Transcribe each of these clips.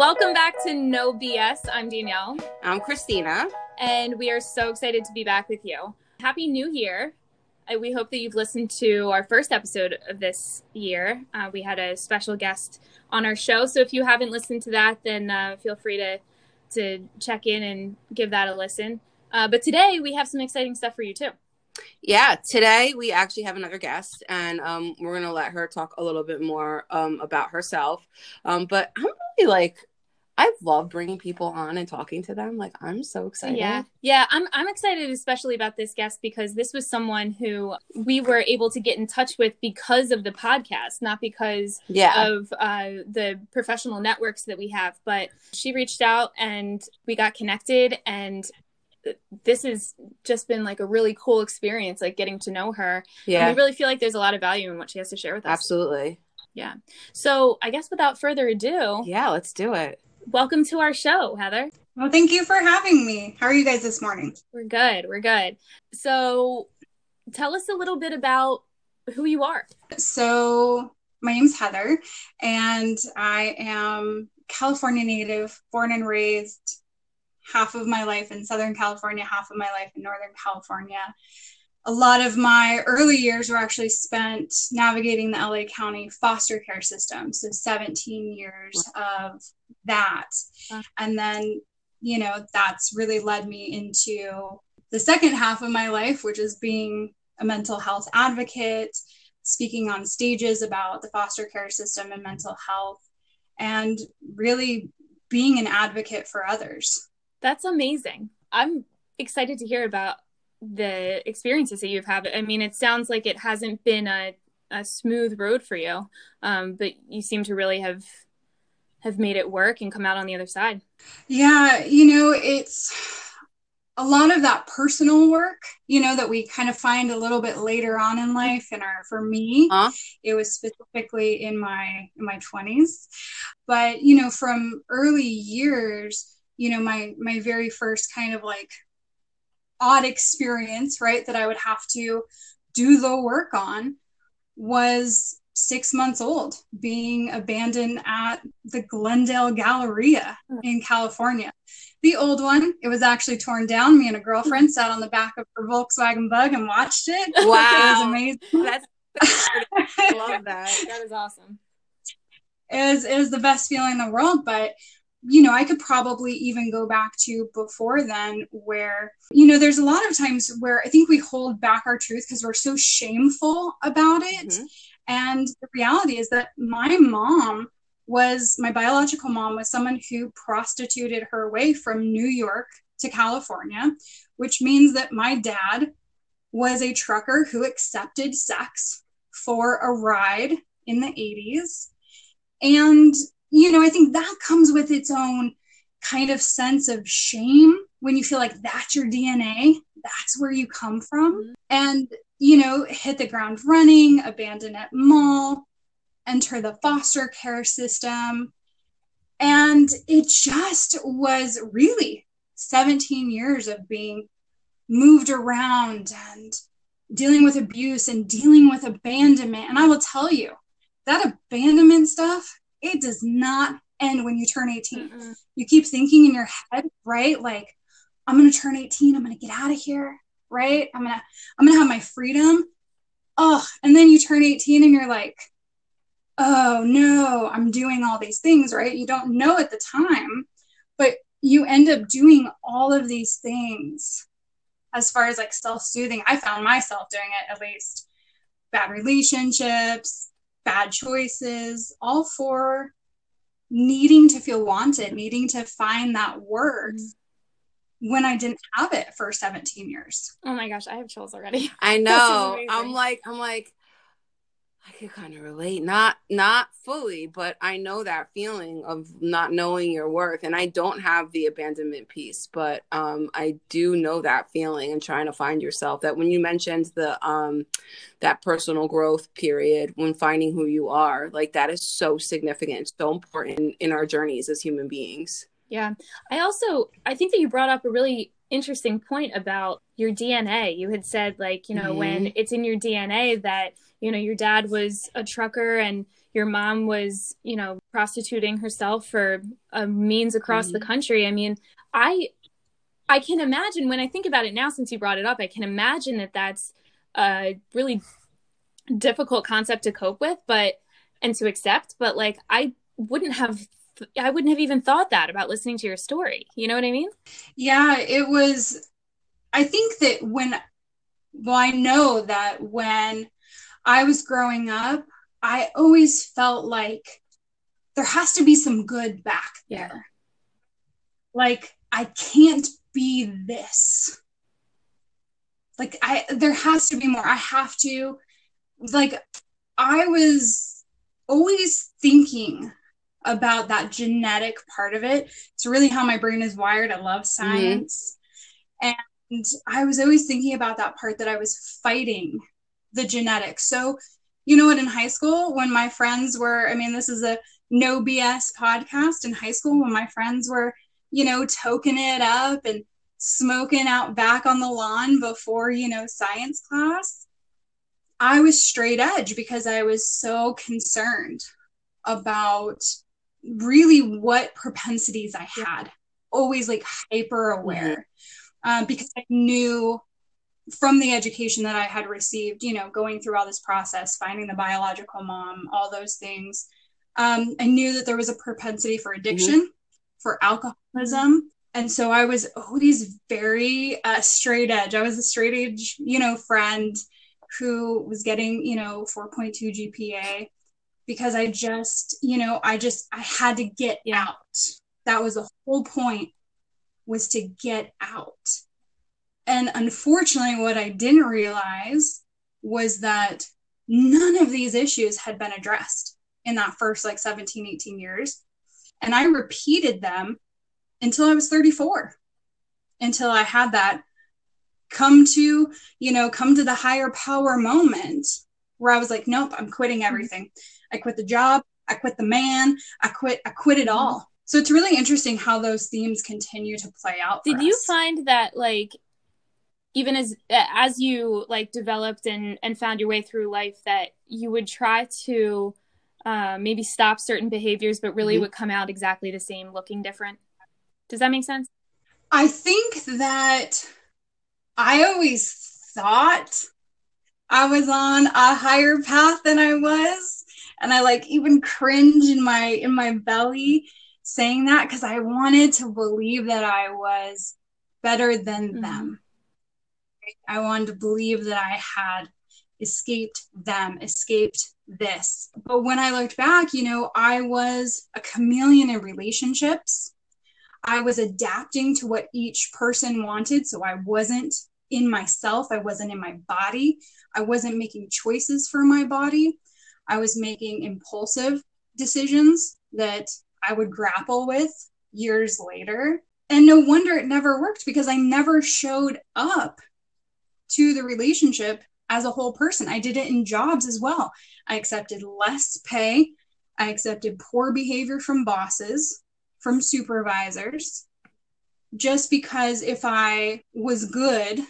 Welcome back to No BS. I'm Danielle. I'm Christina. And we are so excited to be back with you. Happy New Year. We hope that you've listened to our first episode of this year. Uh, we had a special guest on our show. So if you haven't listened to that, then uh, feel free to, to check in and give that a listen. Uh, but today we have some exciting stuff for you too. Yeah, today we actually have another guest, and um, we're gonna let her talk a little bit more um, about herself. Um, but I'm really like, I love bringing people on and talking to them. Like, I'm so excited. Yeah, yeah, I'm I'm excited, especially about this guest because this was someone who we were able to get in touch with because of the podcast, not because yeah. of uh, the professional networks that we have. But she reached out and we got connected, and this has just been like a really cool experience, like getting to know her. Yeah. And we really feel like there's a lot of value in what she has to share with us. Absolutely. Yeah. So I guess without further ado, yeah, let's do it. Welcome to our show, Heather. Well, thank you for having me. How are you guys this morning? We're good. We're good. So tell us a little bit about who you are. So my name's Heather, and I am California native, born and raised half of my life in Southern California, half of my life in Northern California. A lot of my early years were actually spent navigating the LA County foster care system. So 17 years of that. And then, you know, that's really led me into the second half of my life, which is being a mental health advocate, speaking on stages about the foster care system and mental health, and really being an advocate for others. That's amazing. I'm excited to hear about the experiences that you've had. I mean, it sounds like it hasn't been a, a smooth road for you, um, but you seem to really have have made it work and come out on the other side. Yeah, you know, it's a lot of that personal work, you know, that we kind of find a little bit later on in life. And our for me, huh? it was specifically in my in my twenties. But you know, from early years, you know my my very first kind of like odd experience right that i would have to do the work on was six months old being abandoned at the glendale galleria in california. The old one it was actually torn down. Me and a girlfriend sat on the back of her volkswagen bug and watched it. Wow it was amazing. That's i love that. That is awesome. It was, it was the best feeling in the world but you know, I could probably even go back to before then, where, you know, there's a lot of times where I think we hold back our truth because we're so shameful about it. Mm-hmm. And the reality is that my mom was, my biological mom was someone who prostituted her way from New York to California, which means that my dad was a trucker who accepted sex for a ride in the 80s. And you know, I think that comes with its own kind of sense of shame when you feel like that's your DNA, that's where you come from. Mm-hmm. And, you know, hit the ground running, abandon at mall, enter the foster care system. And it just was really 17 years of being moved around and dealing with abuse and dealing with abandonment. And I will tell you, that abandonment stuff it does not end when you turn 18. Mm-mm. You keep thinking in your head, right? Like, I'm gonna turn 18, I'm gonna get out of here, right? I'm gonna I'm gonna have my freedom. Oh, and then you turn 18 and you're like, oh no, I'm doing all these things, right? You don't know at the time, but you end up doing all of these things as far as like self-soothing. I found myself doing it at least. Bad relationships, bad choices, all for needing to feel wanted, needing to find that worth mm-hmm. when I didn't have it for 17 years. Oh my gosh, I have chills already. I know. I'm like, I'm like, I could kind of relate, not not fully, but I know that feeling of not knowing your worth, and I don't have the abandonment piece, but um, I do know that feeling and trying to find yourself. That when you mentioned the um, that personal growth period, when finding who you are, like that is so significant, so important in our journeys as human beings. Yeah, I also I think that you brought up a really interesting point about your DNA. You had said like you know mm-hmm. when it's in your DNA that you know your dad was a trucker and your mom was you know prostituting herself for a means across mm-hmm. the country. I mean, I I can imagine when I think about it now, since you brought it up, I can imagine that that's a really difficult concept to cope with, but and to accept. But like, I wouldn't have, I wouldn't have even thought that about listening to your story. You know what I mean? Yeah, it was. I think that when, well, I know that when I was growing up, I always felt like there has to be some good back there. Yeah. Like I can't be this. Like I there has to be more. I have to like I was always thinking about that genetic part of it. It's really how my brain is wired. I love mm-hmm. science. Mm-hmm. And I was always thinking about that part that I was fighting the genetics. So, you know what, in high school, when my friends were, I mean, this is a no BS podcast in high school, when my friends were, you know, toking it up and smoking out back on the lawn before, you know, science class, I was straight edge because I was so concerned about really what propensities I had. Always like hyper aware um, because I knew from the education that I had received, you know, going through all this process, finding the biological mom, all those things, um, I knew that there was a propensity for addiction, mm-hmm. for alcoholism. And so I was always very uh, straight edge. I was a straight edge, you know, friend who was getting, you know, 4.2 GPA because I just, you know, I just, I had to get yeah. out. That was the whole point was to get out. And unfortunately, what I didn't realize was that none of these issues had been addressed in that first like 17, 18 years. And I repeated them until I was 34, until I had that come to, you know, come to the higher power moment where I was like, nope, I'm quitting everything. I quit the job, I quit the man, I quit, I quit it all. So it's really interesting how those themes continue to play out. Did you find that like even as as you like developed and and found your way through life that you would try to uh, maybe stop certain behaviors, but really mm-hmm. would come out exactly the same, looking different. Does that make sense? I think that I always thought I was on a higher path than I was. And I like even cringe in my in my belly saying that because I wanted to believe that I was better than mm-hmm. them. I wanted to believe that I had escaped them, escaped this. But when I looked back, you know, I was a chameleon in relationships. I was adapting to what each person wanted. So I wasn't in myself, I wasn't in my body, I wasn't making choices for my body. I was making impulsive decisions that I would grapple with years later. And no wonder it never worked because I never showed up to the relationship as a whole person. I did it in jobs as well. I accepted less pay. I accepted poor behavior from bosses, from supervisors, just because if I was good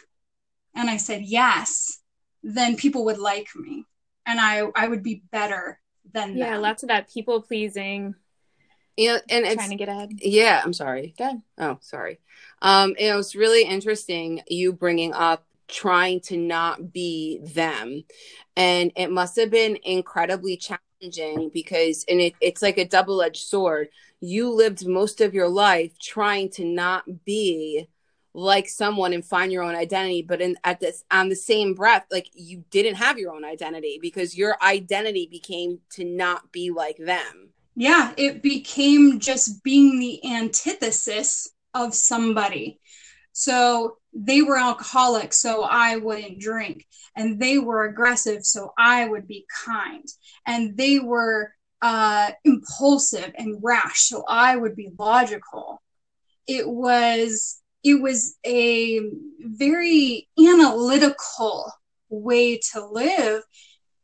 and I said yes, then people would like me and I, I would be better than yeah, them. lots of that people pleasing. Yeah, and it's trying to get ahead. Yeah, I'm sorry. Good. Oh, sorry. Um, it was really interesting you bringing up trying to not be them. And it must have been incredibly challenging because, and it, it's like a double edged sword. You lived most of your life trying to not be like someone and find your own identity but in at this on the same breath like you didn't have your own identity because your identity became to not be like them yeah it became just being the antithesis of somebody so they were alcoholics, so I wouldn't drink. And they were aggressive, so I would be kind. And they were uh, impulsive and rash, so I would be logical. It was it was a very analytical way to live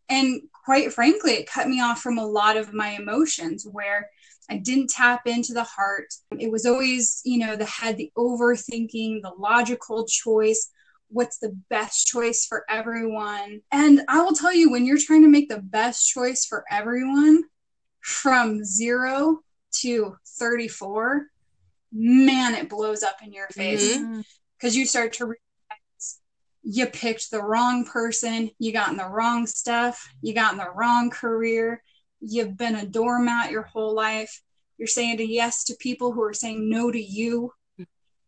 and quite frankly it cut me off from a lot of my emotions where I didn't tap into the heart. It was always, you know, the head, the overthinking, the logical choice. What's the best choice for everyone? And I will tell you, when you're trying to make the best choice for everyone, from zero to 34, man, it blows up in your face Mhm. because you start to realize you picked the wrong person, you got in the wrong stuff, you got in the wrong career, you've been a doormat your whole life. You're saying a yes to people who are saying no to you.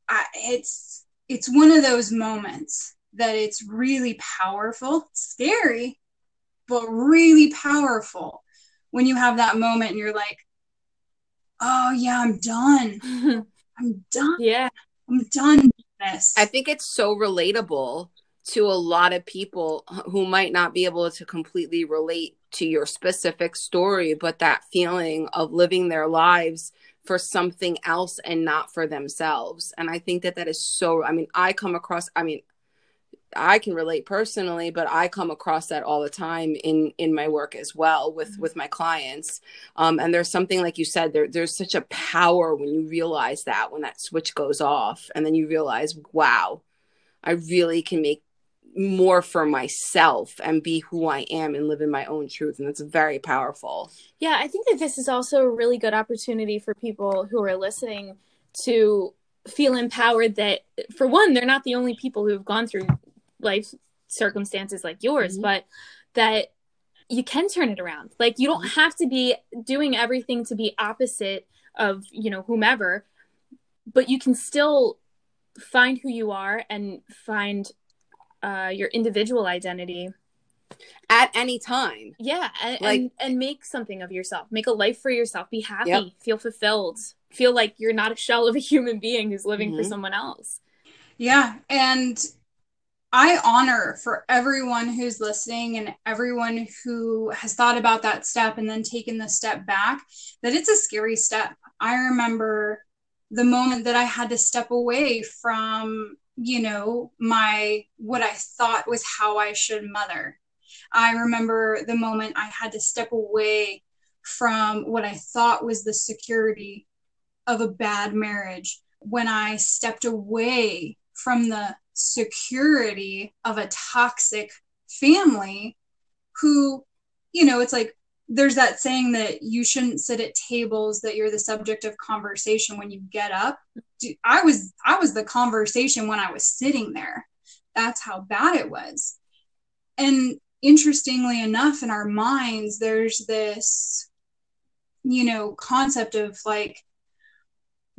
I, it's it's one of those moments that it's really powerful, scary, but really powerful when you have that moment and you're like, oh yeah, I'm done. I'm done. yeah. I'm done with this. I think it's so relatable to a lot of people who might not be able to completely relate to your specific story, but that feeling of living their lives for something else and not for themselves. And I think that that is so, I mean, I come across, I mean, I can relate personally, but I come across that all the time in in my work as well with Mhm. with my clients. Um, and there's something like you said, there there's such a power when you realize that when that switch goes off, and then you realize, wow, I really can make more for myself and be who I am and live in my own truth, and that's very powerful. Yeah, I think that this is also a really good opportunity for people who are listening to feel empowered that, for one, they're not the only people who have gone through life circumstances like yours, Mhm. but that you can turn it around. Like, you don't have to be doing everything to be opposite of, you know, whomever, but you can still find who you are and find uh, your individual identity At any time, yeah and, Like- and and make something of yourself make a life for yourself be happy Yep. feel fulfilled feel like you're not a shell of a human being who's living for Mhm. someone else Yeah, and I honor for everyone who's listening and everyone who has thought about that step and then taken the step back that it's a scary step. I remember the moment that I had to step away from, you know, my what I thought was how I should mother. I remember the moment I had to step away from what I thought was the security of a bad marriage when I stepped away from the security of a toxic family who, you know, it's like there's that saying that you shouldn't sit at tables that you're the subject of conversation when you get up. I was I was the conversation when I was sitting there. That's how bad it was. And interestingly enough in our minds there's this you know concept of like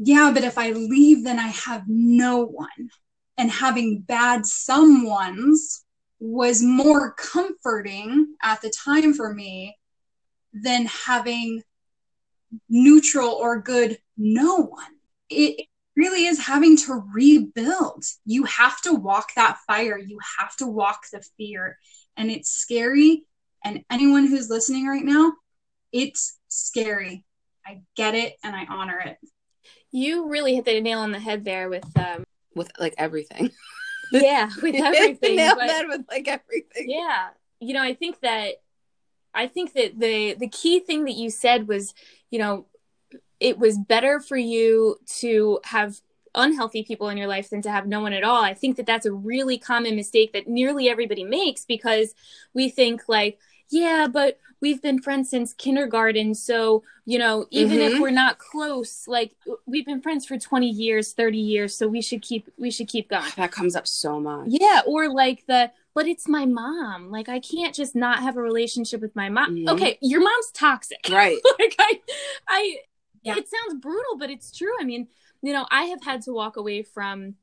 yeah, but if I leave, then I have no one. And having bad someones was more comforting at the time for me than having neutral or good no one. It, it really is having to rebuild. You have to walk that fire, you have to walk the fear. And it's scary. And anyone who's listening right now, it's scary. I get it and I honor it. you really hit the nail on the head there with um with like everything. yeah with everything Nailed but- that with like everything. yeah you know i think that i think that the the key thing that you said was you know it was better for you to have unhealthy people in your life than to have no one at all. I think that that's a really common mistake that nearly everybody makes because we think like yeah but we've been friends since kindergarten. So you know even if Mhm. we're not close like we've been friends for 20 years 30 years. So we should keep we should keep going. That comes up so much. yeah, or like the but it's my mom. Like I can't just not have a relationship with my mom. Mhm. Okay, your mom's toxic. Right. like I I Yeah. it sounds brutal, but it's true. I mean, you know, I have had to walk away from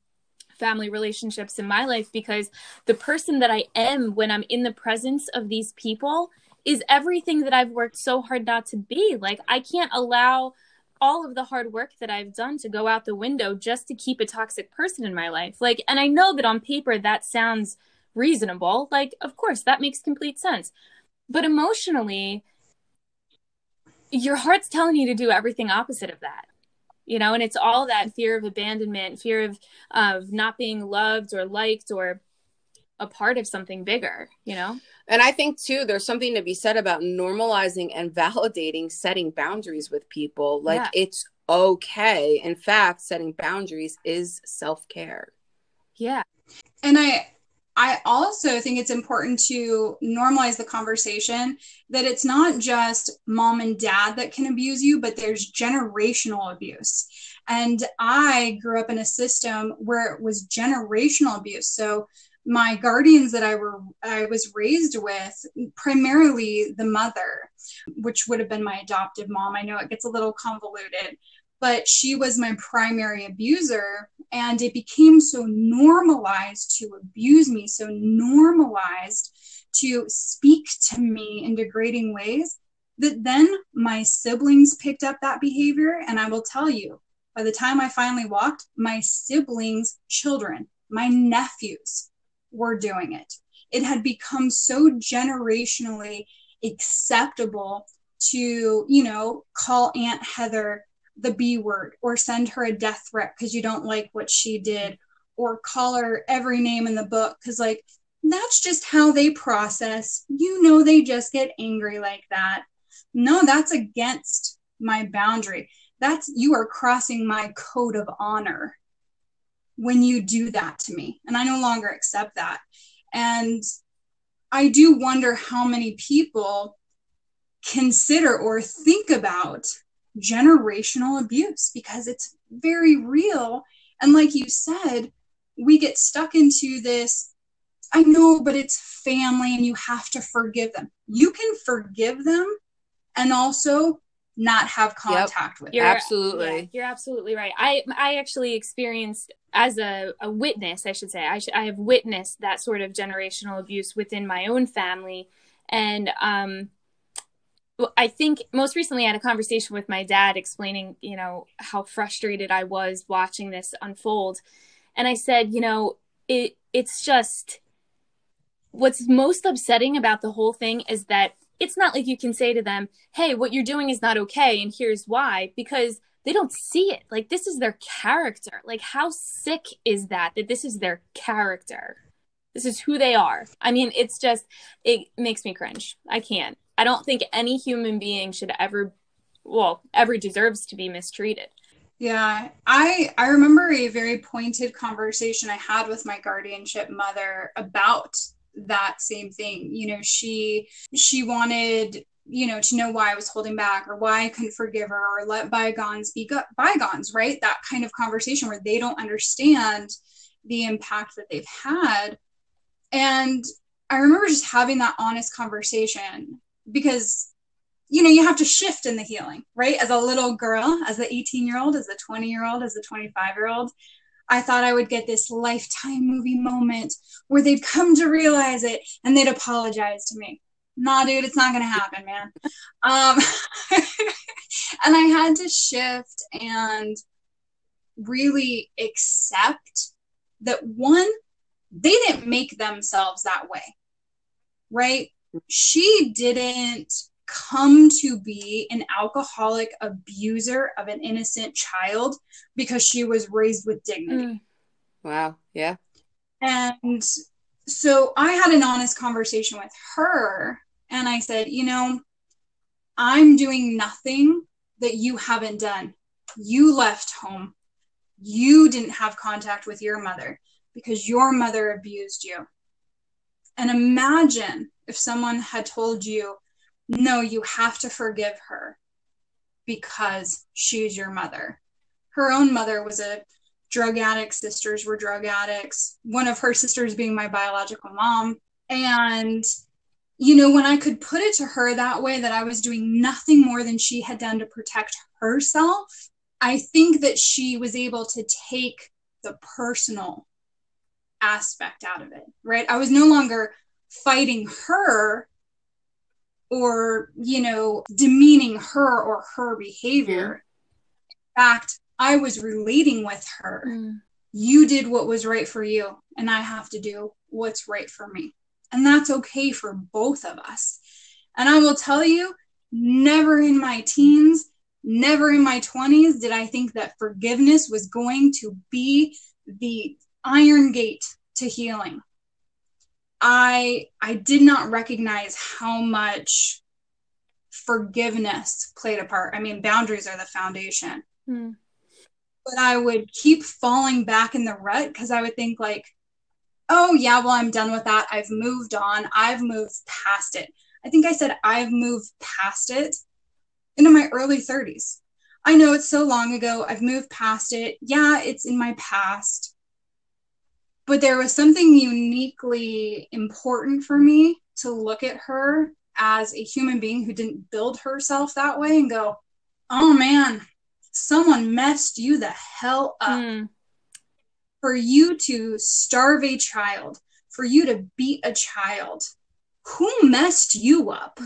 family relationships in my life because the person that I am when I'm in the presence of these people is everything that I've worked so hard not to be. Like I can't allow all of the hard work that I've done to go out the window just to keep a toxic person in my life. Like and I know that on paper that sounds reasonable. Like of course that makes complete sense. But emotionally your heart's telling you to do everything opposite of that you know and it's all that fear of abandonment fear of of not being loved or liked or a part of something bigger you know And I think too, there's something to be said about normalizing and validating setting boundaries with people. Like Yeah. it's okay. In fact, setting boundaries is self care. yeah and i I also think it's important to normalize the conversation that it's not just mom and dad that can abuse you, but there's generational abuse. And I grew up in a system where it was generational abuse. So my guardians that I were I was raised with, primarily the mother, which would have been my adoptive mom. I know it gets a little convoluted, but she was my primary abuser and it became so normalized to abuse me, so normalized to speak to me in degrading ways that then my siblings picked up that behavior and I will tell you by the time I finally walked, my siblings' children, my nephews, were doing it. It had become so generationally acceptable to, you know, call Aunt Heather the B word or send her a death threat because you don't like what she did or call her every name in the book because, like, that's just how they process. You know, they just get angry like that. No, that's against my boundary. That's you are crossing my code of honor when you do that to me. And I no longer accept that. And I do wonder how many people consider or think about generational abuse because it's very real. And like you said, we get stuck into this I know, but it's family and you have to forgive them. You can forgive them and also not have contact yep. with you're, absolutely yeah, you're absolutely right i i actually experienced as a, a witness i should say I, sh- I have witnessed that sort of generational abuse within my own family and um I think most recently I had a conversation with my dad explaining, you know, how frustrated I was watching this unfold. And I said, you know, it it's just what's most upsetting about the whole thing is that it's not like you can say to them, hey, what you're doing is not okay, and here's why, because they don't see it. Like, this is their character. Like, how sick is that, that this is their character? This is who they are. I mean, it's just, it makes me cringe. I can't. I don't think any human being should ever, well, ever deserves to be mistreated. Yeah, I I remember a very pointed conversation I had with my guardianship mother about that same thing. You know she she wanted you know to know why i was holding back or why i couldn't forgive her or let bygones be go- bygones right? That kind of conversation where they don't understand the impact that they've had. And i remember just having that honest conversation because you know you have to shift in the healing right as a little girl as the 18 year old as the 20 year old as the 25 year old I thought I would get this lifetime movie moment where they'd come to realize it and they'd apologize to me. Nah, dude, it's not gonna happen, man. Um, and I had to shift and really accept that one, they didn't make themselves that way, right? She didn't come to be an alcoholic abuser of an innocent child because she was raised with dignity. Mm. Wow. Yeah. And so I had an honest conversation with her and I said, you know, I'm doing nothing that you haven't done. You left home. You didn't have contact with your mother because your mother abused you. And imagine if someone had told you, no, you have to forgive her because she's your mother. Her own mother was a drug addict, sisters were drug addicts, one of her sisters being my biological mom. And, you know, when I could put it to her that way, that I was doing nothing more than she had done to protect herself, I think that she was able to take the personal aspect out of it, right? I was no longer fighting her or you know demeaning her or her behavior. In fact i was relating with her. Mm. you did what was right for you and i have to do what's right for me. And that's okay for both of us. And i will tell you never in my teens never in my 20s did i think that forgiveness was going to be the iron gate to healing I I did not recognize how much forgiveness played a part. I mean, boundaries are the foundation. Mm. But I would keep falling back in the rut because I would think like, oh, yeah, well, I'm done with that. I've moved on. I've moved past it. I think I said I've moved past it into my early 30s. I know it's so long ago. I've moved past it. Yeah, it's in my past. But there was something uniquely important for me to look at her as a human being who didn't build herself that way and go, oh man, someone messed you the hell up. Mm. For you to starve a child, for you to beat a child, who messed you up?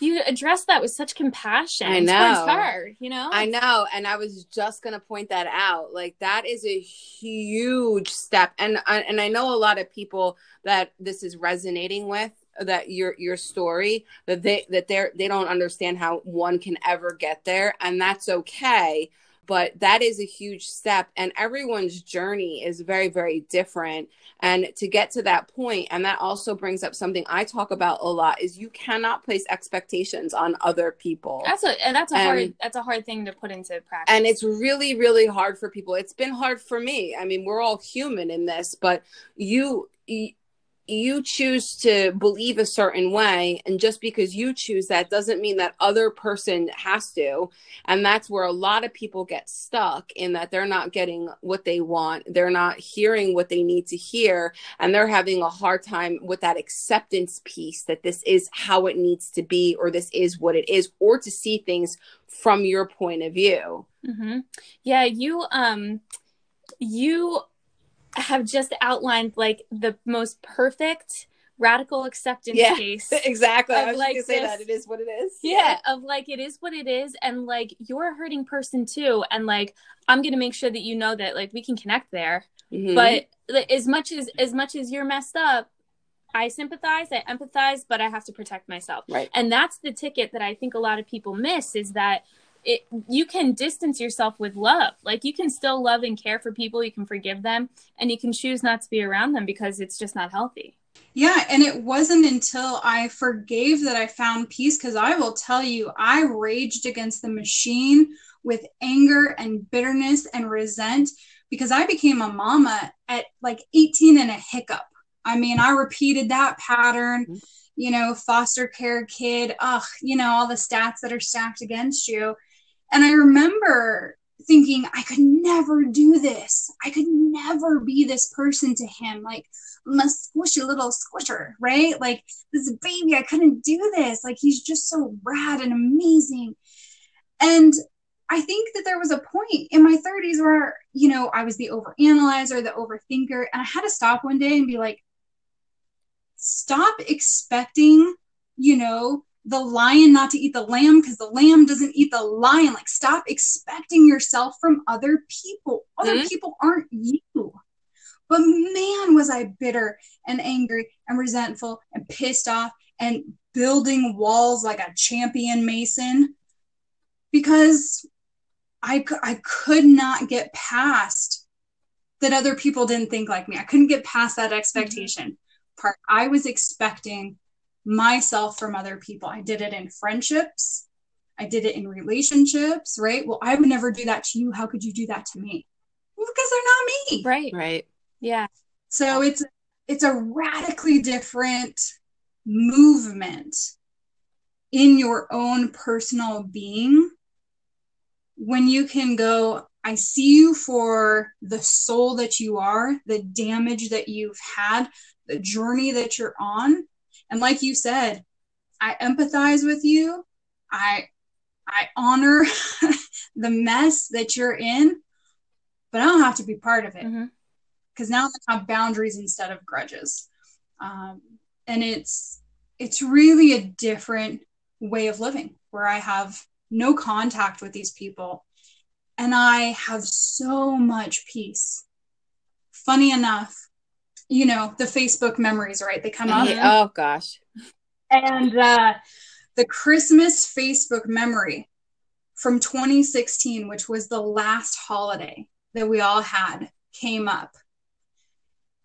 You addressed that with such compassion I know. towards her, you know? I know. And I was just going to point that out. Like that is a huge step. And and I know a lot of people that this is resonating with that your your story that they that they're they don't understand how one can ever get there and that's okay but that is a huge step and everyone's journey is very very different. And to get to that point and that also brings up something i talk about a lot is you cannot place expectations on other people. That's a and that's a and, hard that's a hard thing to put into practice. And it's really really hard for people. It's been hard for me. I mean we're all human in this but you, you you choose to believe a certain way and just because you choose that doesn't mean that other person has to. And that's where a lot of people get stuck in that they're not getting what they want. They're not hearing what they need to hear and they're having a hard time with that acceptance piece that this is how it needs to be or this is what it is or to see things from your point of view. Mm-hmm. yeah you um you have just outlined like the most perfect radical acceptance yeah, case. Exactly. I was like to say that it is what it is. Yeah, of like it is what it is, and like you're a hurting person too, and like I'm gonna make sure that you know that like we can connect there. Mm-hmm. But as much as as much as you're messed up, I sympathize, I empathize, but I have to protect myself. Right. And that's the ticket that I think a lot of people miss is that it you can distance yourself with love. Like you can still love and care for people you can forgive them and you can choose not to be around them because it's just not healthy. Yeah and it wasn't until i forgave that i found peace because i will tell you i raged against the machine with anger and bitterness and resent because i became a mama at like 18 and a hiccup. I mean i repeated that pattern mm-hmm. you know foster care kid ugh you know all the stats that are stacked against you and I remember thinking, I could never do this. I could never be this person to him. Like, I'm a squishy little squisher, right? Like, this baby, I couldn't do this. Like, he's just so rad and amazing. And I think that there was a point in my 30s where, you know, I was the overanalyzer, the overthinker, and I had to stop one day and be like, stop expecting, you know, the lion not to eat the lamb because the lamb doesn't eat the lion. Like, stop expecting yourself from other people. Other mm-hmm. people aren't you. But man, was I bitter and angry and resentful and pissed off and building walls like a champion mason because I, I could not get past that other people didn't think like me. I couldn't get past that expectation mm-hmm. part. I was expecting myself from other people. I did it in friendships. I did it in relationships, right? Well, I would never do that to you. How could you do that to me? Well, because they're not me. Right. Right. Yeah. So it's it's a radically different movement in your own personal being when you can go I see you for the soul that you are, the damage that you've had, the journey that you're on, and like you said, I empathize with you. I I honor the mess that you're in, but I don't have to be part of it because mm-hmm. now I have boundaries instead of grudges, um, and it's it's really a different way of living where I have no contact with these people, and I have so much peace. Funny enough, you know, the Facebook memories, right? They come up. Oh gosh. And uh, the Christmas Facebook memory from 2016, which was the last holiday that we all had, came up.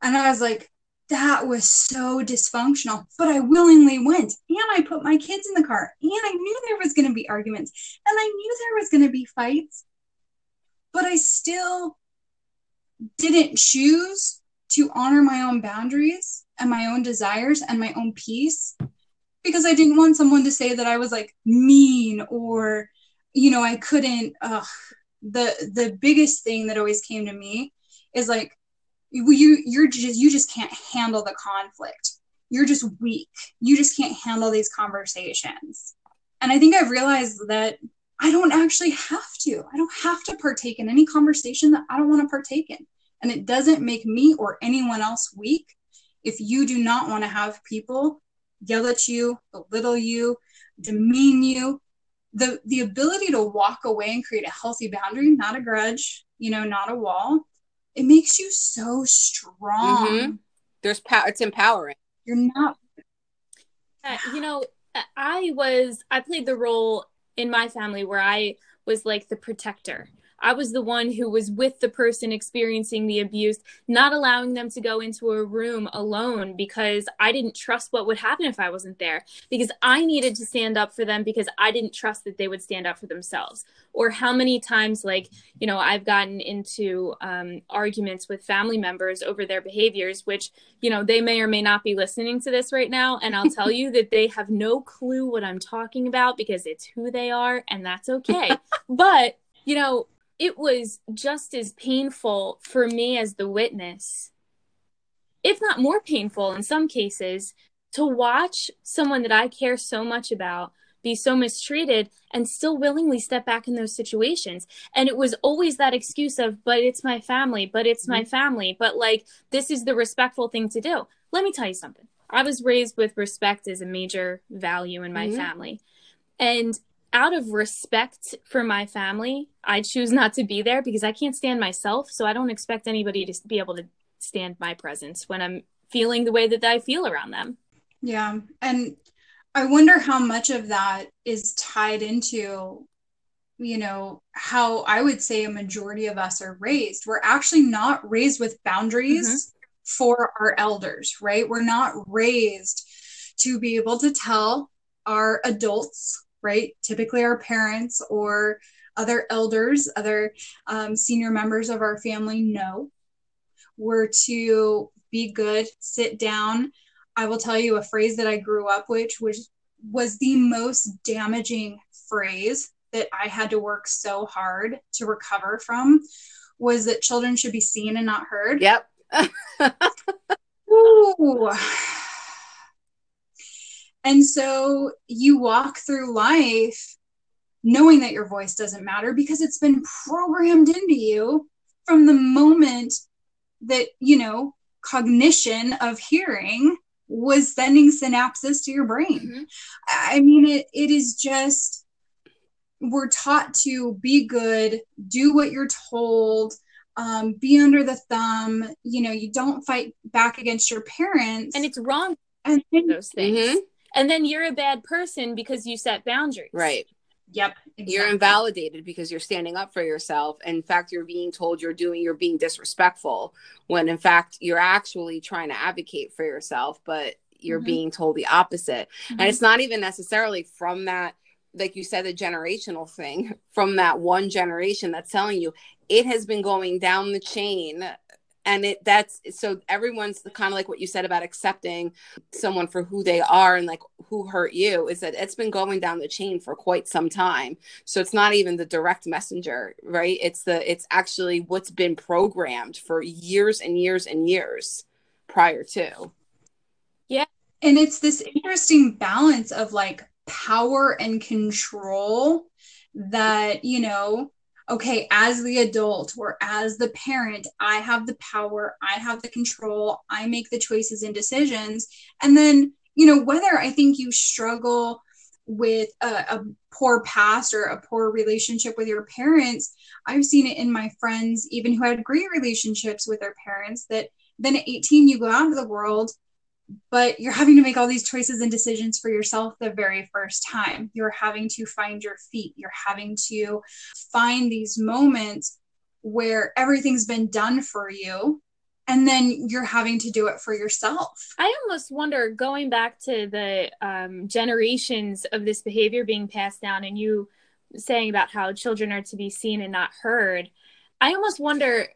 And I was like, that was so dysfunctional. But I willingly went and I put my kids in the car and I knew there was going to be arguments and I knew there was going to be fights. But I still didn't choose to honor my own boundaries and my own desires and my own peace because I didn't want someone to say that I was like mean or you know I couldn't uh the the biggest thing that always came to me is like you you're just you just can't handle the conflict. You're just weak. You just can't handle these conversations. And i think i've realized that i don't actually have to. I don't have to partake in any conversation that i don't want to partake in and it doesn't make me or anyone else weak if you do not want to have people yell at you belittle you demean you the the ability to walk away and create a healthy boundary not a grudge you know not a wall it makes you so strong. Mm-hmm. There's power. It's empowering. You're not. Uh, you know, I was. I played the role in my family where I was like the protector. I was the one who was with the person experiencing the abuse, not allowing them to go into a room alone because I didn't trust what would happen if I wasn't there. Because I needed to stand up for them because I didn't trust that they would stand up for themselves. Or how many times, like, you know, I've gotten into um, arguments with family members over their behaviors, which, you know, they may or may not be listening to this right now. And I'll tell you that they have no clue what I'm talking about because it's who they are, and that's okay. but, you know, it was just as painful for me as the witness, if not more painful in some cases, to watch someone that I care so much about be so mistreated and still willingly step back in those situations. And it was always that excuse of, but it's my family, but it's my mm-hmm. family, but like, this is the respectful thing to do. Let me tell you something. I was raised with respect as a major value in my mm-hmm. family. And out of respect for my family, I choose not to be there because I can't stand myself. So I don't expect anybody to be able to stand my presence when I'm feeling the way that I feel around them. Yeah. And I wonder how much of that is tied into, you know, how I would say a majority of us are raised. We're actually not raised with boundaries mm-hmm. for our elders, right? We're not raised to be able to tell our adults right? Typically, our parents or other elders, other um, senior members of our family know. We're to be good, sit down. I will tell you a phrase that I grew up with, which was the most damaging phrase that I had to work so hard to recover from was that children should be seen and not heard. Yep. Ooh. And so you walk through life knowing that your voice doesn't matter because it's been programmed into you from the moment that, you know, cognition of hearing was sending synapses to your brain. Mm-hmm. I mean, it, it is just, we're taught to be good, do what you're told, um, be under the thumb. You know, you don't fight back against your parents. And it's wrong. And then, those things. Mm-hmm and then you're a bad person because you set boundaries right yep exactly. you're invalidated because you're standing up for yourself in fact you're being told you're doing you're being disrespectful when in fact you're actually trying to advocate for yourself but you're mm-hmm. being told the opposite mm-hmm. and it's not even necessarily from that like you said the generational thing from that one generation that's telling you it has been going down the chain and it that's so everyone's kind of like what you said about accepting someone for who they are and like who hurt you is that it's been going down the chain for quite some time. So it's not even the direct messenger right? It's the it's actually what's been programmed for years and years and years prior to. Yeah. And it's this interesting balance of like power and control that you know okay, as the adult or as the parent, I have the power, I have the control, I make the choices and decisions. And then, you know, whether I think you struggle with a, a, poor past or a poor relationship with your parents, I've seen it in my friends, even who had great relationships with their parents, that then at 18, you go out into the world but you're having to make all these choices and decisions for yourself the very first time. You're having to find your feet. You're having to find these moments where everything's been done for you and then you're having to do it for yourself. I almost wonder going back to the um, generations of this behavior being passed down and you saying about how children are to be seen and not heard. I almost wonder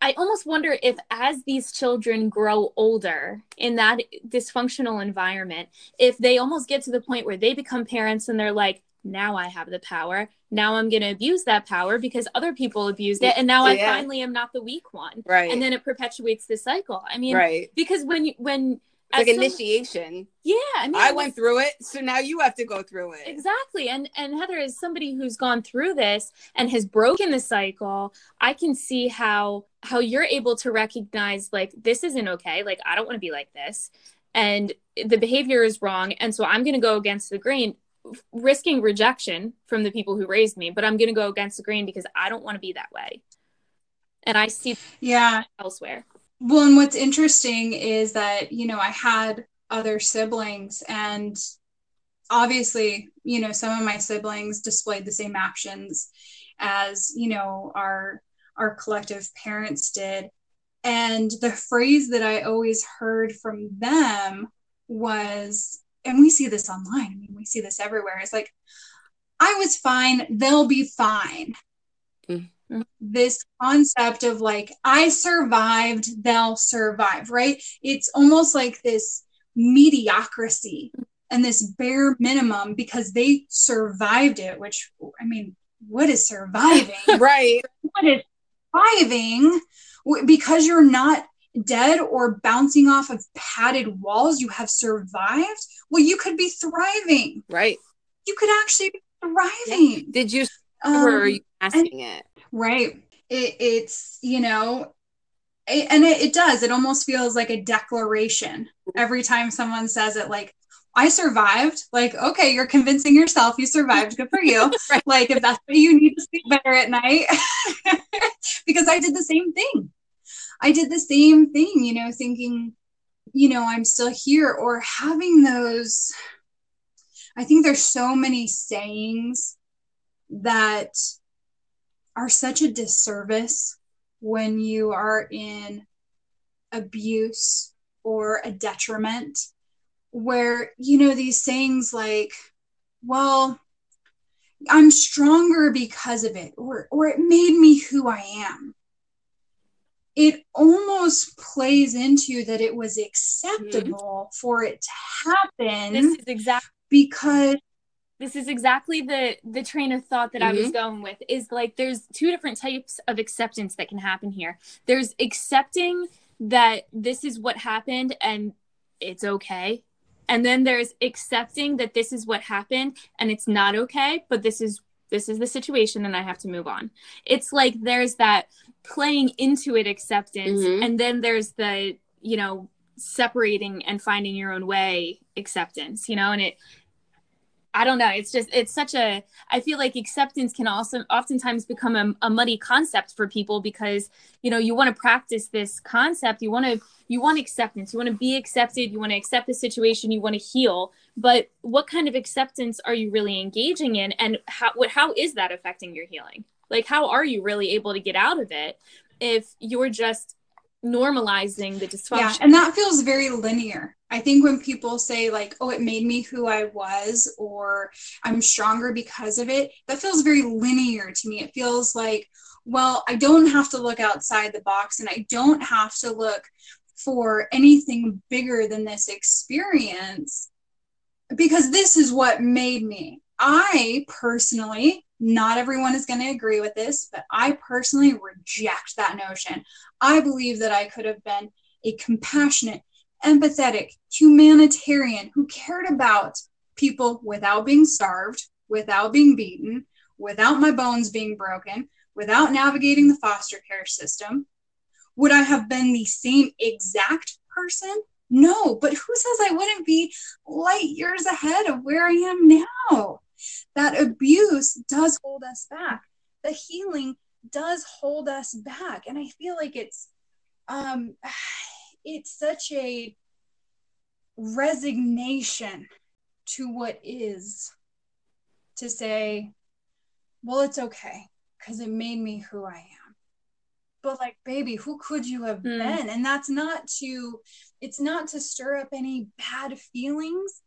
I almost wonder if, as these children grow older in that dysfunctional environment, if they almost get to the point where they become parents and they're like, now I have the power. Now I'm going to abuse that power because other people abused it. And now yeah. I finally am not the weak one. Right. And then it perpetuates the cycle. I mean, right. because when you, when, like some, initiation. Yeah, I mean, I went through it, so now you have to go through it. Exactly. And and Heather is somebody who's gone through this and has broken the cycle. I can see how how you're able to recognize like this isn't okay. Like I don't want to be like this. And the behavior is wrong and so I'm going to go against the grain risking rejection from the people who raised me, but I'm going to go against the grain because I don't want to be that way. And I see yeah elsewhere. Well, and what's interesting is that, you know, I had other siblings and obviously, you know, some of my siblings displayed the same actions as, you know, our our collective parents did. And the phrase that I always heard from them was, and we see this online, I mean, we see this everywhere. It's like, I was fine, they'll be fine. Mm. Mm this concept of like i survived they'll survive right? It's almost like this mediocrity and this bare minimum because they survived it which i mean what is surviving? Right. What is surviving? Because you're not dead or bouncing off of padded walls you have survived? Well you could be thriving. Right. You could actually be thriving. Did you um, or are you asking it Right. It, it's, you know, it, and it, it does. It almost feels like a declaration every time someone says it, like, I survived. Like, okay, you're convincing yourself you survived. Good for you. right. Like, if that's what you need to sleep better at night, because I did the same thing. I did the same thing, you know, thinking, you know, I'm still here or having those. I think there's so many sayings that are such a disservice when you are in abuse or a detriment where you know these sayings like well i'm stronger because of it or or it made me who i am it almost plays into that it was acceptable mm-hmm. for it to happen this is exactly because this is exactly the the train of thought that mm-hmm. I was mm-hmm. going with is like there's two different types of acceptance that can happen here. There's accepting that this is what happened and it's okay. And then there's accepting that this is what happened and it's not okay, but this is this is the situation and I have to move on. It's like there's that playing into it acceptance mm-hmm. and then there's the, you know, separating and finding your own way acceptance, you know, and it I don't know. It's just it's such a I feel like acceptance can also oftentimes become a, a muddy concept for people because you know you want to practice this concept. You want to you want acceptance. You want to be accepted. You want to accept the situation. You want to heal. But what kind of acceptance are you really engaging in, and how what how is that affecting your healing? Like how are you really able to get out of it if you're just normalizing the dysfunction? Yeah, and that feels very linear I think when people say, like, oh, it made me who I was, or I'm stronger because of it, that feels very linear to me. It feels like, well, I don't have to look outside the box and I don't have to look for anything bigger than this experience because this is what made me. I personally, not everyone is going to agree with this, but I personally reject that notion. I believe that I could have been a compassionate, empathetic, humanitarian who cared about people without being starved, without being beaten, without my bones being broken, without navigating the foster care system. Would I have been the same exact person? No, but who says I wouldn't be light years ahead of where I am now? That abuse does hold us back. The healing does hold us back. And I feel like it's um it's such a resignation to what is to say, well, it's okay because it made me who I am. But like, baby, who could you have mm. been? And that's not to, it's not to stir up any bad feelings.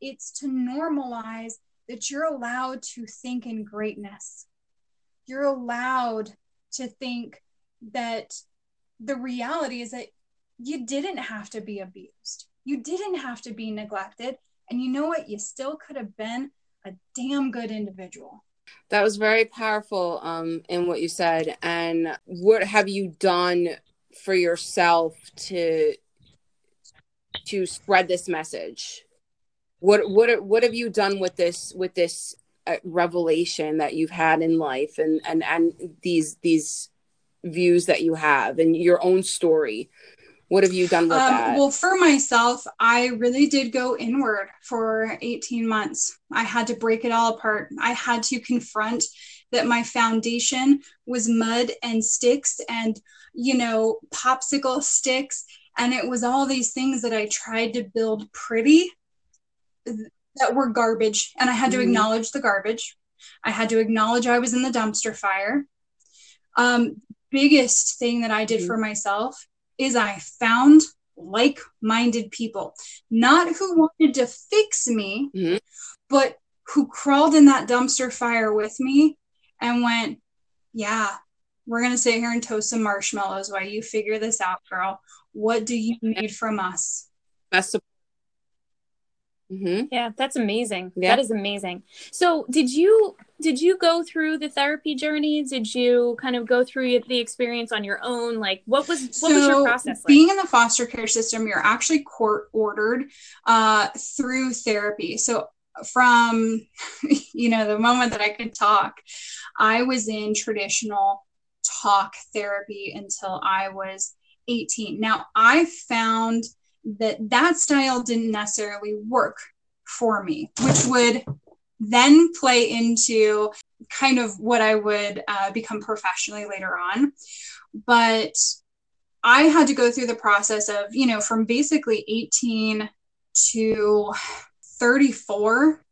It's to normalize that you're allowed to think in greatness. You're allowed to think that the reality is that you didn't have to be abused. You didn't have to be neglected. And you know what? You still could have been a damn good individual. That was very powerful um, in what you said. And what have you done for yourself to to spread this message? What what what have you done with this with this uh, revelation that you've had in life and and and these these views that you have and your own story? What have you done with um, that? Well, for myself, I really did go inward for 18 months. I had to break it all apart. I had to confront that my foundation was mud and sticks and, you know, popsicle sticks. And it was all these things that I tried to build pretty that were garbage. And I had to mm-hmm. acknowledge the garbage. I had to acknowledge I was in the dumpster fire. Um, biggest thing that I did mm-hmm. for myself is I found like minded people, not who wanted to fix me, mm-hmm. but who crawled in that dumpster fire with me and went, Yeah, we're going to sit here and toast some marshmallows while you figure this out, girl. What do you need from us? Best Mm-hmm. Yeah, that's amazing. Yeah. That is amazing. So, did you did you go through the therapy journey? Did you kind of go through the experience on your own? Like, what was what so was your process? Like? Being in the foster care system, you're actually court ordered uh, through therapy. So, from you know the moment that I could talk, I was in traditional talk therapy until I was 18. Now, I found that that style didn't necessarily work for me, which would then play into kind of what I would uh, become professionally later on. But I had to go through the process of, you know, from basically 18 to 34,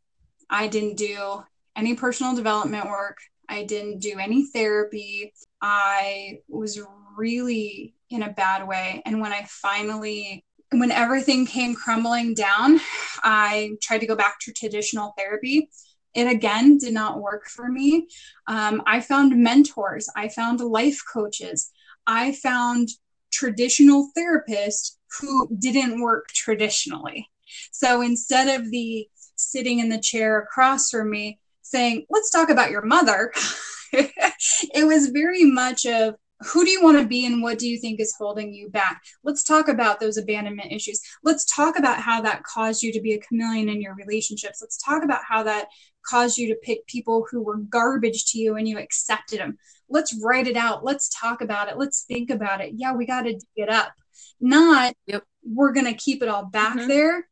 I didn't do any personal development work. I didn't do any therapy. I was really in a bad way. And when I finally when everything came crumbling down, I tried to go back to traditional therapy. It again did not work for me. Um, I found mentors, I found life coaches, I found traditional therapists who didn't work traditionally. So instead of the sitting in the chair across from me saying, Let's talk about your mother, it was very much of, who do you want to be and what do you think is holding you back? Let's talk about those abandonment issues. Let's talk about how that caused you to be a chameleon in your relationships. Let's talk about how that caused you to pick people who were garbage to you and you accepted them. Let's write it out. Let's talk about it. Let's think about it. Yeah, we got to dig it up. Not yep. we're going to keep it all back mm-hmm. there.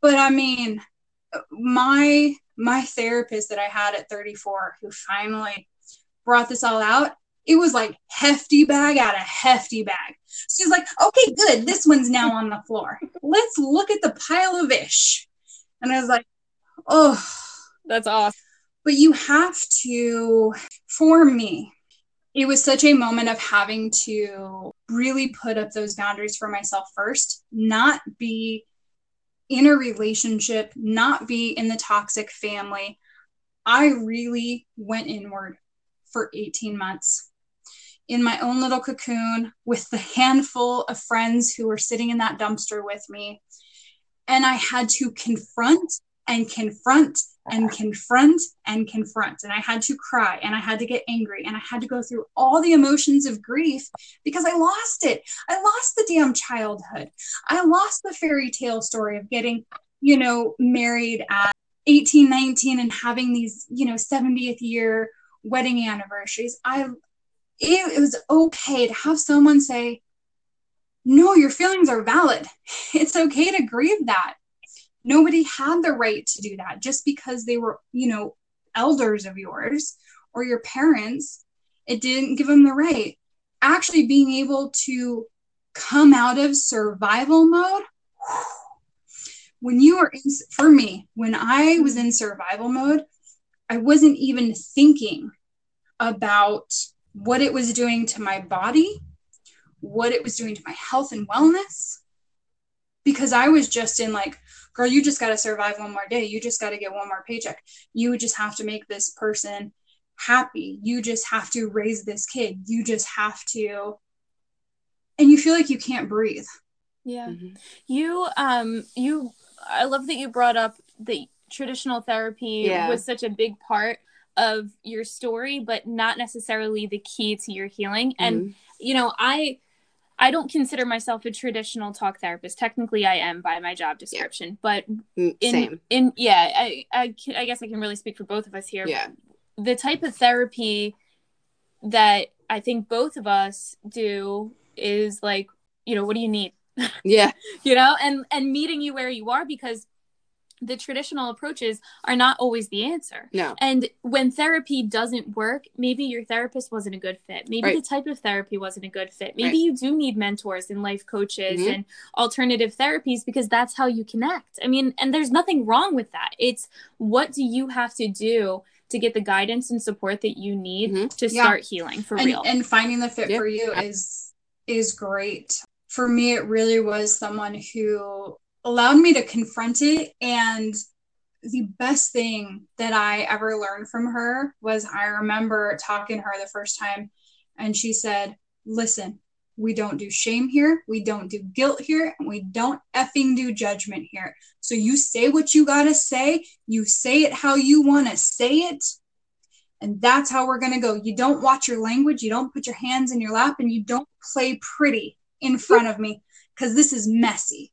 But I mean, my my therapist that I had at 34 who finally brought this all out it was like hefty bag out of hefty bag. She's like, okay, good. This one's now on the floor. Let's look at the pile of ish. And I was like, oh, that's awesome. But you have to, for me, it was such a moment of having to really put up those boundaries for myself first, not be in a relationship, not be in the toxic family. I really went inward for 18 months in my own little cocoon with the handful of friends who were sitting in that dumpster with me. And I had to confront and confront and confront and confront. And I had to cry and I had to get angry and I had to go through all the emotions of grief because I lost it. I lost the damn childhood. I lost the fairy tale story of getting, you know, married at 18, 19 and having these, you know, 70th year wedding anniversaries. I it, it was okay to have someone say, no, your feelings are valid. It's okay to grieve that. Nobody had the right to do that just because they were, you know, elders of yours or your parents. It didn't give them the right. Actually, being able to come out of survival mode. When you are in, for me, when I was in survival mode, I wasn't even thinking about what it was doing to my body, what it was doing to my health and wellness. Because I was just in like, girl, you just got to survive one more day. You just got to get one more paycheck. You just have to make this person happy. You just have to raise this kid. You just have to. and you feel like you can't breathe. Yeah. Mm-hmm. You um you I love that you brought up the traditional therapy yeah. was such a big part of your story but not necessarily the key to your healing. Mm-hmm. And you know, I I don't consider myself a traditional talk therapist. Technically, I am by my job description, yeah. but mm, in Same. in yeah, I, I I guess I can really speak for both of us here. Yeah, the type of therapy that I think both of us do is like, you know, what do you need? Yeah, you know, and and meeting you where you are because the traditional approaches are not always the answer. No. And when therapy doesn't work, maybe your therapist wasn't a good fit. Maybe right. the type of therapy wasn't a good fit. Maybe right. you do need mentors and life coaches mm-hmm. and alternative therapies because that's how you connect. I mean, and there's nothing wrong with that. It's what do you have to do to get the guidance and support that you need mm-hmm. to start yeah. healing for and, real. And finding the fit yeah. for you is is great. For me, it really was someone who allowed me to confront it. And the best thing that I ever learned from her was I remember talking to her the first time and she said, Listen, we don't do shame here, we don't do guilt here, and we don't effing do judgment here. So you say what you gotta say, you say it how you wanna say it, and that's how we're gonna go. You don't watch your language, you don't put your hands in your lap, and you don't play pretty in front of me because this is messy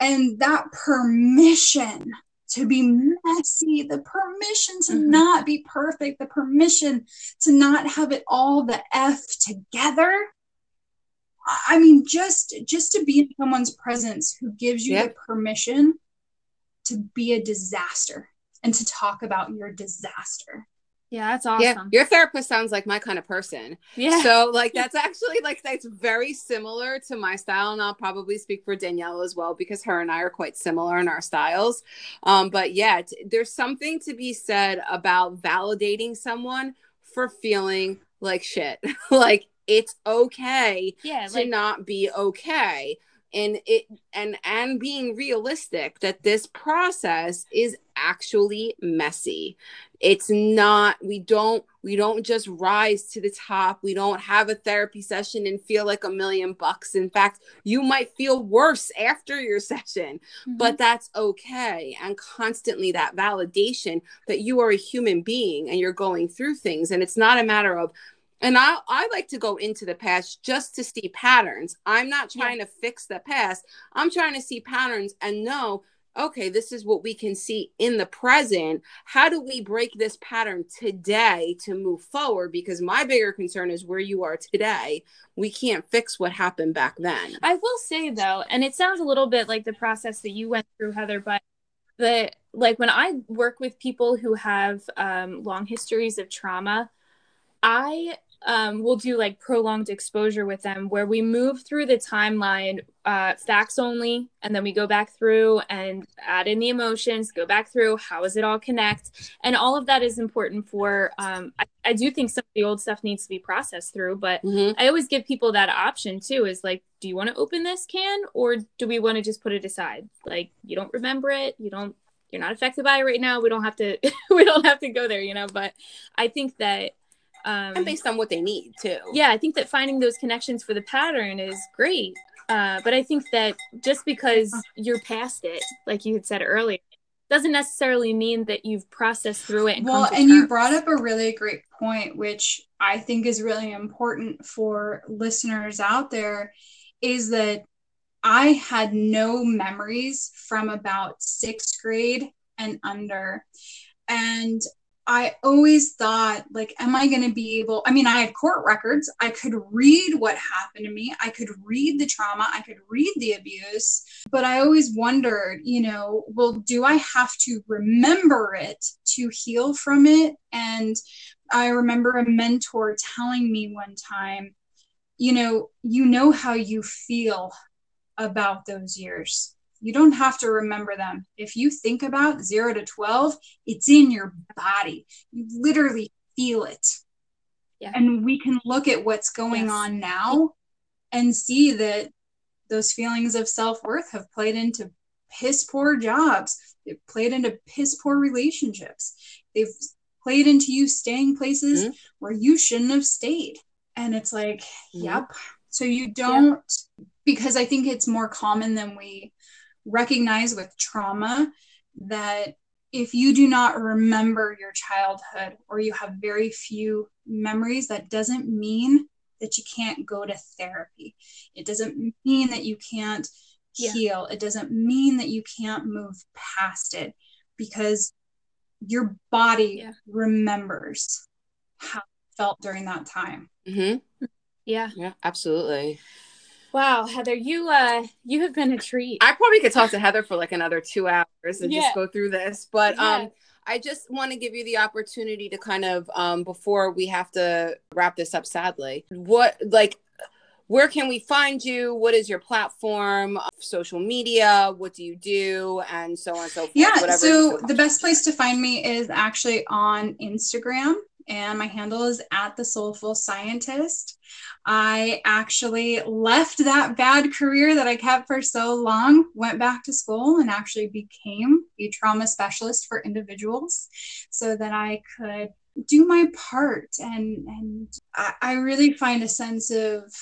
and that permission to be messy, the permission to mm-hmm. not be perfect, the permission to not have it all the F together. I mean, just just to be in someone's presence who gives you the permission to be a disaster and to talk about your disaster. Yeah, that's awesome. Yeah, your therapist sounds like my kind of person. Yeah. So like that's actually like that's very similar to my style, and I'll probably speak for Danielle as well because her and I are quite similar in our styles. Um, but yeah, t- there's something to be said about validating someone for feeling like shit. like it's okay yeah, to not be okay and it and and being realistic that this process is actually messy. It's not we don't we don't just rise to the top. We don't have a therapy session and feel like a million bucks. In fact you might feel worse after your session mm-hmm. but that's okay. And constantly that validation that you are a human being and you're going through things. And it's not a matter of and I, I like to go into the past just to see patterns. I'm not trying yeah. to fix the past. I'm trying to see patterns and know, okay, this is what we can see in the present. How do we break this pattern today to move forward? Because my bigger concern is where you are today. We can't fix what happened back then. I will say though, and it sounds a little bit like the process that you went through, Heather, but the like when I work with people who have um, long histories of trauma, I um, we'll do like prolonged exposure with them where we move through the timeline uh, facts only and then we go back through and add in the emotions go back through how does it all connect. And all of that is important for um, I, I, do think some of the old stuff needs to be processed through but mm-hmm. i always give people that option too is like do you want to open this can or do we want to just put it aside? Like you don't remember it you don't you're not affected by it right now we don't have to we don't have to go there you know? But i think that um, and based on what they need too. Yeah, I think that finding those connections for the pattern is great. Uh, but I think that just because you're past it, like you had said earlier, doesn't necessarily mean that you've processed through it. And well, and terms. you brought up a really great point, which I think is really important for listeners out there, is that I had no memories from about sixth grade and under. And I always thought, like, am I going to be able? I mean, I had court records. I could read what happened to me. I could read the trauma. I could read the abuse. But I always wondered, you know, well, do I have to remember it to heal from it? And I remember a mentor telling me one time, you know, you know how you feel about those years you don't have to remember them. If you think about zero to 12, it's in your body. You literally feel it. Yeah. And we can look at what's going yes. on now and see that those feelings of self worth have played into piss poor jobs. They've played into piss poor relationships. They've played into you staying places mm-hmm. where you shouldn't have stayed. And it's like, mm-hmm. yep, So you don't, because I think it's more common than we recognize with trauma that if you do not remember your childhood or you have very few memories, that doesn't mean that you can't go to therapy. It doesn't mean that you can't yeah. heal. It doesn't mean that you can't move past it because your body yeah. remembers how it felt during that time. Mm-hmm. Yeah. Yeah, absolutely. Wow, Heather, you uh you have been a treat. I probably could talk to Heather for like another 2 hours and yeah. just go through this, but yeah. um I just want to give you the opportunity to kind of um before we have to wrap this up sadly. What like where can we find you? What is your platform? Social media? What do you do? And so on and so forth. Yeah. so the best place to find me is actually on Instagram and my handle is at the soulful scientist. I actually left that bad career that I kept for so long, went back to school, and actually became a trauma specialist for individuals so that I could do my part. And, and I, I really find a sense of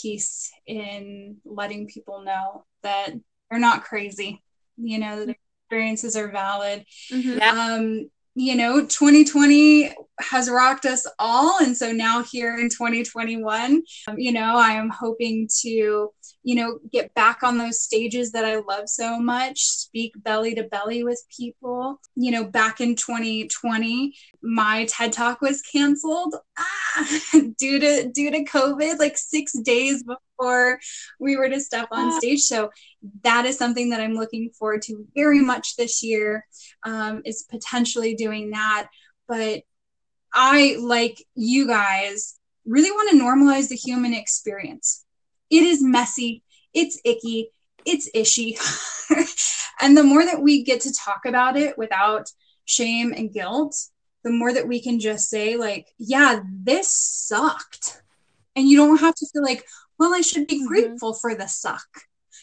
peace in letting people know that they're not crazy, you know, that their experiences are valid. Mm-hmm. Um, you know 2020 has rocked us all and so now here in 2021 um, you know i am hoping to you know get back on those stages that i love so much speak belly to belly with people you know back in 2020 my ted talk was canceled ah, due to due to covid like 6 days before we were to step on ah. stage so that is something that I'm looking forward to very much this year um, is potentially doing that. But I, like you guys, really want to normalize the human experience. It is messy, it's icky, it's ishy. and the more that we get to talk about it without shame and guilt, the more that we can just say, like, yeah, this sucked. And you don't have to feel like, well, I should be mm-hmm. grateful for the suck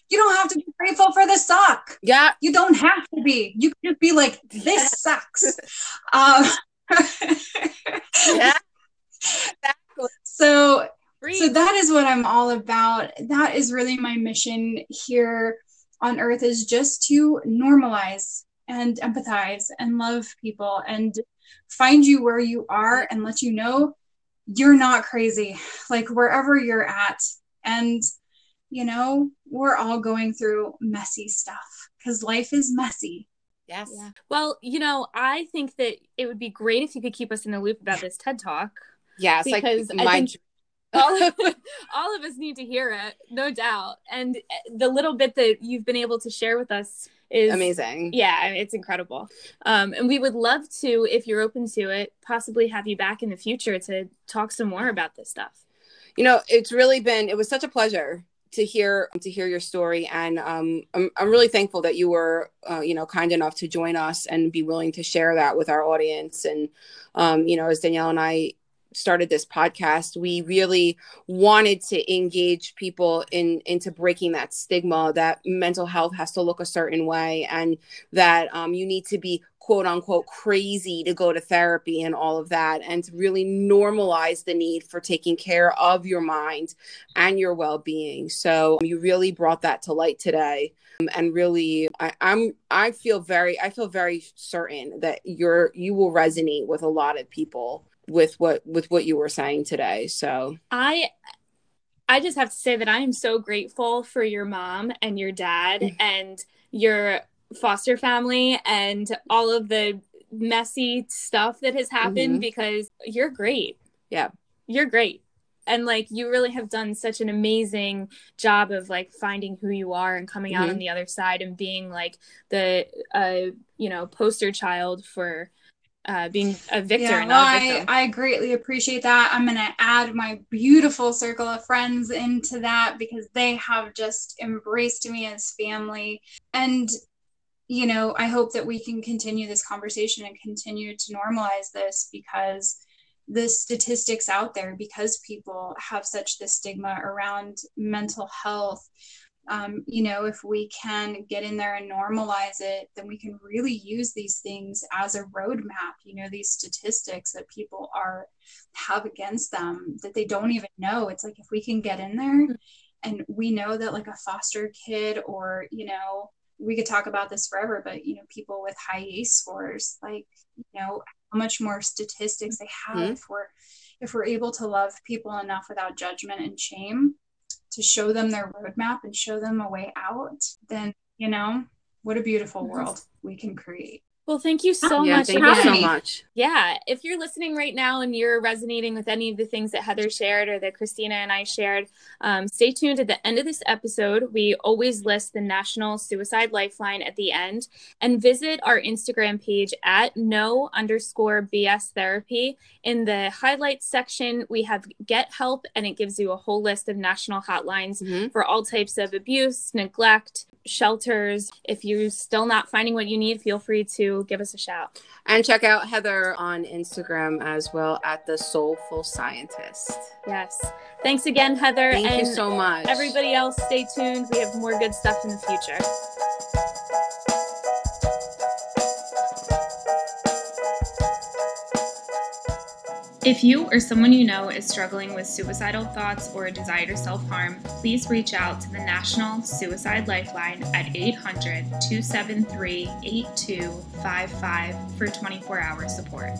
you don't have to be grateful for the suck. Yeah. You don't have to be. You can just be like, this sucks. um, yeah. Exactly. So so that is what I'm all about. That is really my mission here on earth is just to normalize and empathize and love people and find you where you are and let you know you're not crazy. Like wherever you're at and you know, we're all going through messy stuff because life is messy. Yes. Yeah. Well, you know, I think that it would be great if you could keep us in the loop about this TED Talk. Yes, because like my... all, of, all of us need to hear it, no doubt. And the little bit that you've been able to share with us is amazing. Yeah, it's incredible. Um, and we would love to, if you're open to it, possibly have you back in the future to talk some more about this stuff. You know, it's really been, it was such a pleasure to hear to hear your story and um, I'm, I'm really thankful that you were uh, you know kind enough to join us and be willing to share that with our audience and um, you know as danielle and i started this podcast we really wanted to engage people in into breaking that stigma that mental health has to look a certain way and that um, you need to be quote unquote crazy to go to therapy and all of that and to really normalize the need for taking care of your mind and your well-being. So you really brought that to light today. Um, and really I, i'm i feel very i feel very certain that you're you will resonate with a lot of people with what with what you were saying today so i i just have to say that i am so grateful for your mom and your dad mm. and your foster family and all of the messy stuff that has happened mm-hmm. because you're great. Yeah. You're great. And like you really have done such an amazing job of like finding who you are and coming mm-hmm. out on mm-hmm. the other side and being like the uh you know poster child for uh, being a victor. Yeah, well, I, I greatly appreciate that. I'm going to add my beautiful circle of friends into that because they have just embraced me as family. And you know, I hope that we can continue this conversation and continue to normalize this because the statistics out there, because people have such this stigma around mental health, um, you know, if we can get in there and normalize it, then we can really use these things as a roadmap. You know, these statistics that people are have against them that they don't even know. It's like if we can get in there and we know that like a foster kid or, you know, we could talk about this forever, but you know, people with high ACE scores, like, you know, how much more statistics they have mm-hmm. if we're if we're able to love people enough without judgment and shame to show them their roadmap and show them a way out, then, you know, what a beautiful world we can create. Well, thank you so yeah, much. Thank you so much. Yeah. If you're listening right now and you're resonating with any of the things that Heather shared or that Christina and I shared, um, stay tuned at the end of this episode. We always list the National Suicide Lifeline at the end and visit our Instagram page at no underscore BS therapy. In the highlights section, we have get help and it gives you a whole list of national hotlines mm-hmm. for all types of abuse, neglect, shelters. If you're still not finding what you need, feel free to give us a shout. And check out Heather on Instagram as well at the Soulful Scientist. Yes. Thanks again, Heather. Thank and you so much. Everybody else, stay tuned. We have more good stuff in the future. If you or someone you know is struggling with suicidal thoughts or a desire to self harm, please reach out to the National Suicide Lifeline at 800 273 8255 for 24 hour support.